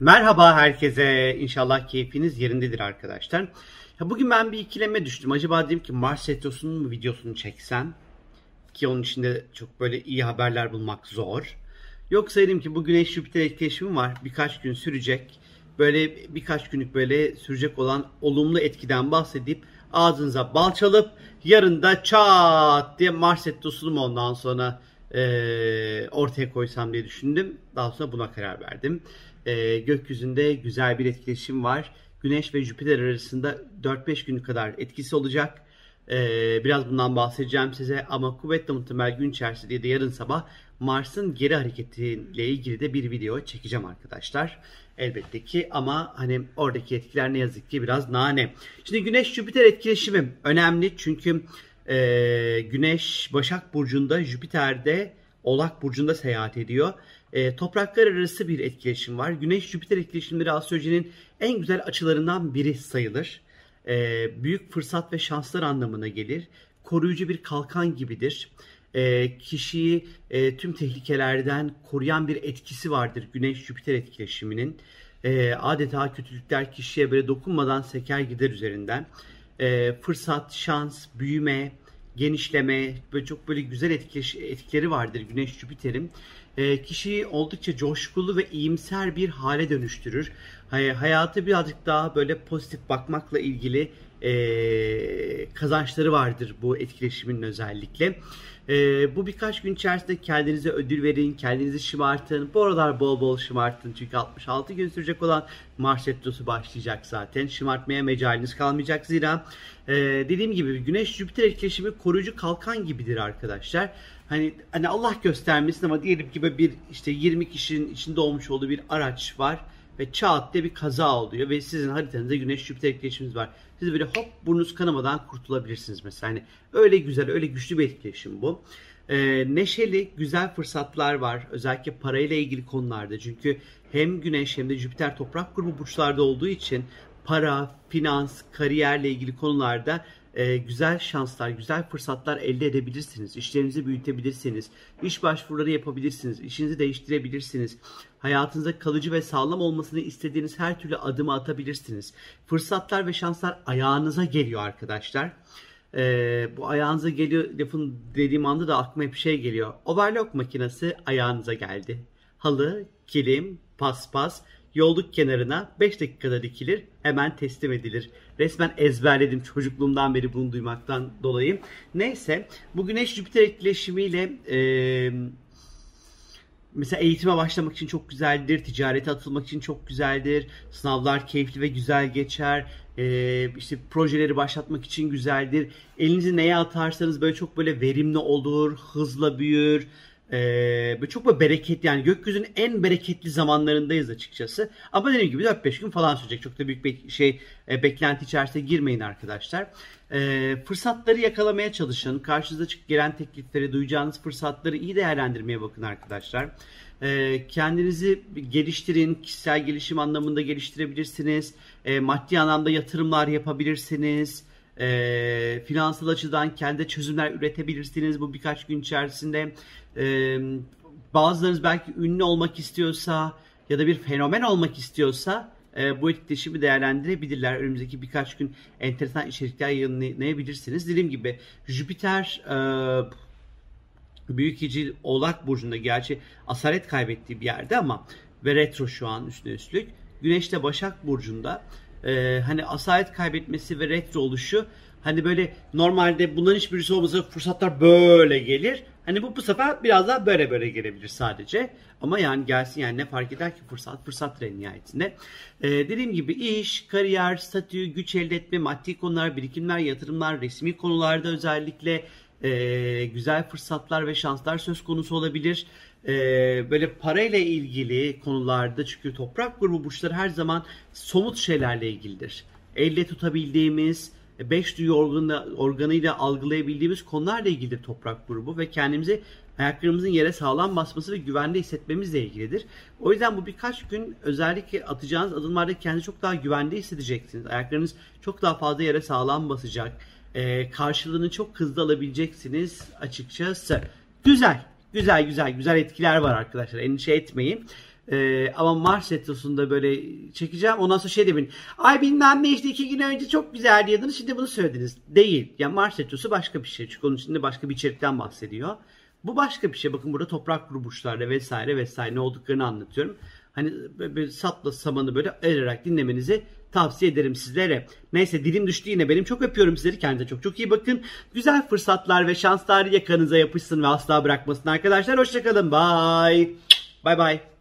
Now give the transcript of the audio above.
Merhaba herkese. İnşallah keyfiniz yerindedir arkadaşlar. Bugün ben bir ikileme düştüm. Acaba dedim ki Mars Retrosu'nun mu videosunu çeksem? Ki onun içinde çok böyle iyi haberler bulmak zor. Yoksa dedim ki bu Güneş Jüpiter etkileşimi var. Birkaç gün sürecek. Böyle birkaç günlük böyle sürecek olan olumlu etkiden bahsedip ağzınıza bal çalıp yarın da çat diye Mars Retrosu'nu mu ondan sonra ortaya koysam diye düşündüm. Daha sonra buna karar verdim. E, gökyüzünde güzel bir etkileşim var. Güneş ve Jüpiter arasında 4-5 gün kadar etkisi olacak. E, biraz bundan bahsedeceğim size ama kuvvetle muhtemel gün içerisinde de yarın sabah Mars'ın geri hareketiyle ilgili de bir video çekeceğim arkadaşlar. Elbette ki ama hani oradaki etkiler ne yazık ki biraz nane. Şimdi Güneş Jüpiter etkileşimi önemli çünkü e, Güneş Başak Burcu'nda, Jüpiter'de Oğlak Burcu'nda seyahat ediyor. E, topraklar arası bir etkileşim var. Güneş-Jüpiter etkileşimleri astrolojinin en güzel açılarından biri sayılır. E, büyük fırsat ve şanslar anlamına gelir. Koruyucu bir kalkan gibidir. E, kişiyi e, tüm tehlikelerden koruyan bir etkisi vardır Güneş-Jüpiter etkileşiminin. E, adeta kötülükler kişiye böyle dokunmadan seker gider üzerinden e, fırsat, şans, büyüme, genişleme böyle çok böyle güzel etkileri vardır Güneş Jüpiter'in. E, kişiyi oldukça coşkulu ve iyimser bir hale dönüştürür. Hay, hayatı birazcık daha böyle pozitif bakmakla ilgili e, kazançları vardır bu etkileşimin özellikle. E, bu birkaç gün içerisinde kendinize ödül verin, kendinizi şımartın. Bu aralar bol bol şımartın çünkü 66 gün sürecek olan Mars Retrosu başlayacak zaten. Şımartmaya mecaliniz kalmayacak zira dediğim gibi Güneş-Jüpiter etkileşimi koruyucu kalkan gibidir arkadaşlar. Hani, hani Allah göstermesin ama diyelim ki bir işte 20 kişinin içinde olmuş olduğu bir araç var ve çat diye bir kaza oluyor ve sizin haritanızda güneş Jüpiter etkileşiminiz var. Siz böyle hop burnunuz kanamadan kurtulabilirsiniz mesela. Hani öyle güzel, öyle güçlü bir etkileşim bu. Ee, neşeli, güzel fırsatlar var. Özellikle parayla ilgili konularda. Çünkü hem Güneş hem de Jüpiter toprak grubu burçlarda olduğu için para, finans, kariyerle ilgili konularda e, güzel şanslar, güzel fırsatlar elde edebilirsiniz. İşlerinizi büyütebilirsiniz. İş başvuruları yapabilirsiniz. İşinizi değiştirebilirsiniz. Hayatınızda kalıcı ve sağlam olmasını istediğiniz her türlü adımı atabilirsiniz. Fırsatlar ve şanslar ayağınıza geliyor arkadaşlar. Ee, bu ayağınıza geliyor lafın dediğim anda da aklıma bir şey geliyor. Overlock makinesi ayağınıza geldi. Halı, kilim, paspas, yolluk kenarına 5 dakikada dikilir, hemen teslim edilir. Resmen ezberledim çocukluğumdan beri bunu duymaktan dolayı. Neyse bu Güneş Jüpiter etkileşimiyle e, mesela eğitime başlamak için çok güzeldir, ticarete atılmak için çok güzeldir, sınavlar keyifli ve güzel geçer, ee, işte projeleri başlatmak için güzeldir. Elinizi neye atarsanız böyle çok böyle verimli olur, hızla büyür, ee, çok böyle bereketli yani gökyüzünün en bereketli zamanlarındayız açıkçası. Ama dediğim gibi 4-5 gün falan sürecek. Çok da büyük bir şey e, beklenti içerisine girmeyin arkadaşlar. E, fırsatları yakalamaya çalışın. Karşınıza çık gelen teklifleri, duyacağınız fırsatları iyi değerlendirmeye bakın arkadaşlar. E, kendinizi geliştirin. Kişisel gelişim anlamında geliştirebilirsiniz. E, maddi anlamda yatırımlar yapabilirsiniz e, finansal açıdan kendi çözümler üretebilirsiniz bu birkaç gün içerisinde. E, bazılarınız belki ünlü olmak istiyorsa ya da bir fenomen olmak istiyorsa e, bu etkileşimi değerlendirebilirler. Önümüzdeki birkaç gün enteresan içerikler yayınlayabilirsiniz. Dediğim gibi Jüpiter e, Büyük İcil Oğlak Burcu'nda gerçi asaret kaybettiği bir yerde ama ve retro şu an üstüne üstlük. Güneş de Başak Burcu'nda e, hani asalet kaybetmesi ve retro oluşu hani böyle normalde bunların hiçbirisi olmasa fırsatlar böyle gelir. Hani bu bu sefer biraz daha böyle böyle gelebilir sadece. Ama yani gelsin yani ne fark eder ki fırsat fırsattır en nihayetinde. Ee, dediğim gibi iş, kariyer, statü, güç elde etme, maddi konular, birikimler, yatırımlar, resmi konularda özellikle e, güzel fırsatlar ve şanslar söz konusu olabilir. E, böyle parayla ilgili konularda çünkü toprak grubu burçları her zaman somut şeylerle ilgilidir. Elle tutabildiğimiz, beş duyu organı, organıyla algılayabildiğimiz konularla ilgilidir toprak grubu ve kendimizi ayaklarımızın yere sağlam basması ve güvende hissetmemizle ilgilidir. O yüzden bu birkaç gün özellikle atacağınız adımlarda kendinizi çok daha güvende hissedeceksiniz. Ayaklarınız çok daha fazla yere sağlam basacak e, karşılığını çok hızlı alabileceksiniz açıkçası. Güzel, güzel, güzel, güzel etkiler var arkadaşlar. Endişe etmeyin. Ee, ama Mars Retrosu'nda böyle çekeceğim. Ondan sonra şey demin. Ay bilmem ne işte iki gün önce çok güzel diyordunuz. Şimdi bunu söylediniz. Değil. Yani Mars Retrosu başka bir şey. Çünkü onun içinde başka bir içerikten bahsediyor. Bu başka bir şey. Bakın burada toprak grubuşlarla vesaire vesaire ne olduklarını anlatıyorum. Hani böyle sapla samanı böyle ayırarak dinlemenizi tavsiye ederim sizlere. Neyse dilim düştü yine benim. Çok öpüyorum sizleri. Kendinize çok çok iyi bakın. Güzel fırsatlar ve şanslar yakanıza yapışsın ve asla bırakmasın arkadaşlar. Hoşçakalın. Bye. Bye bye.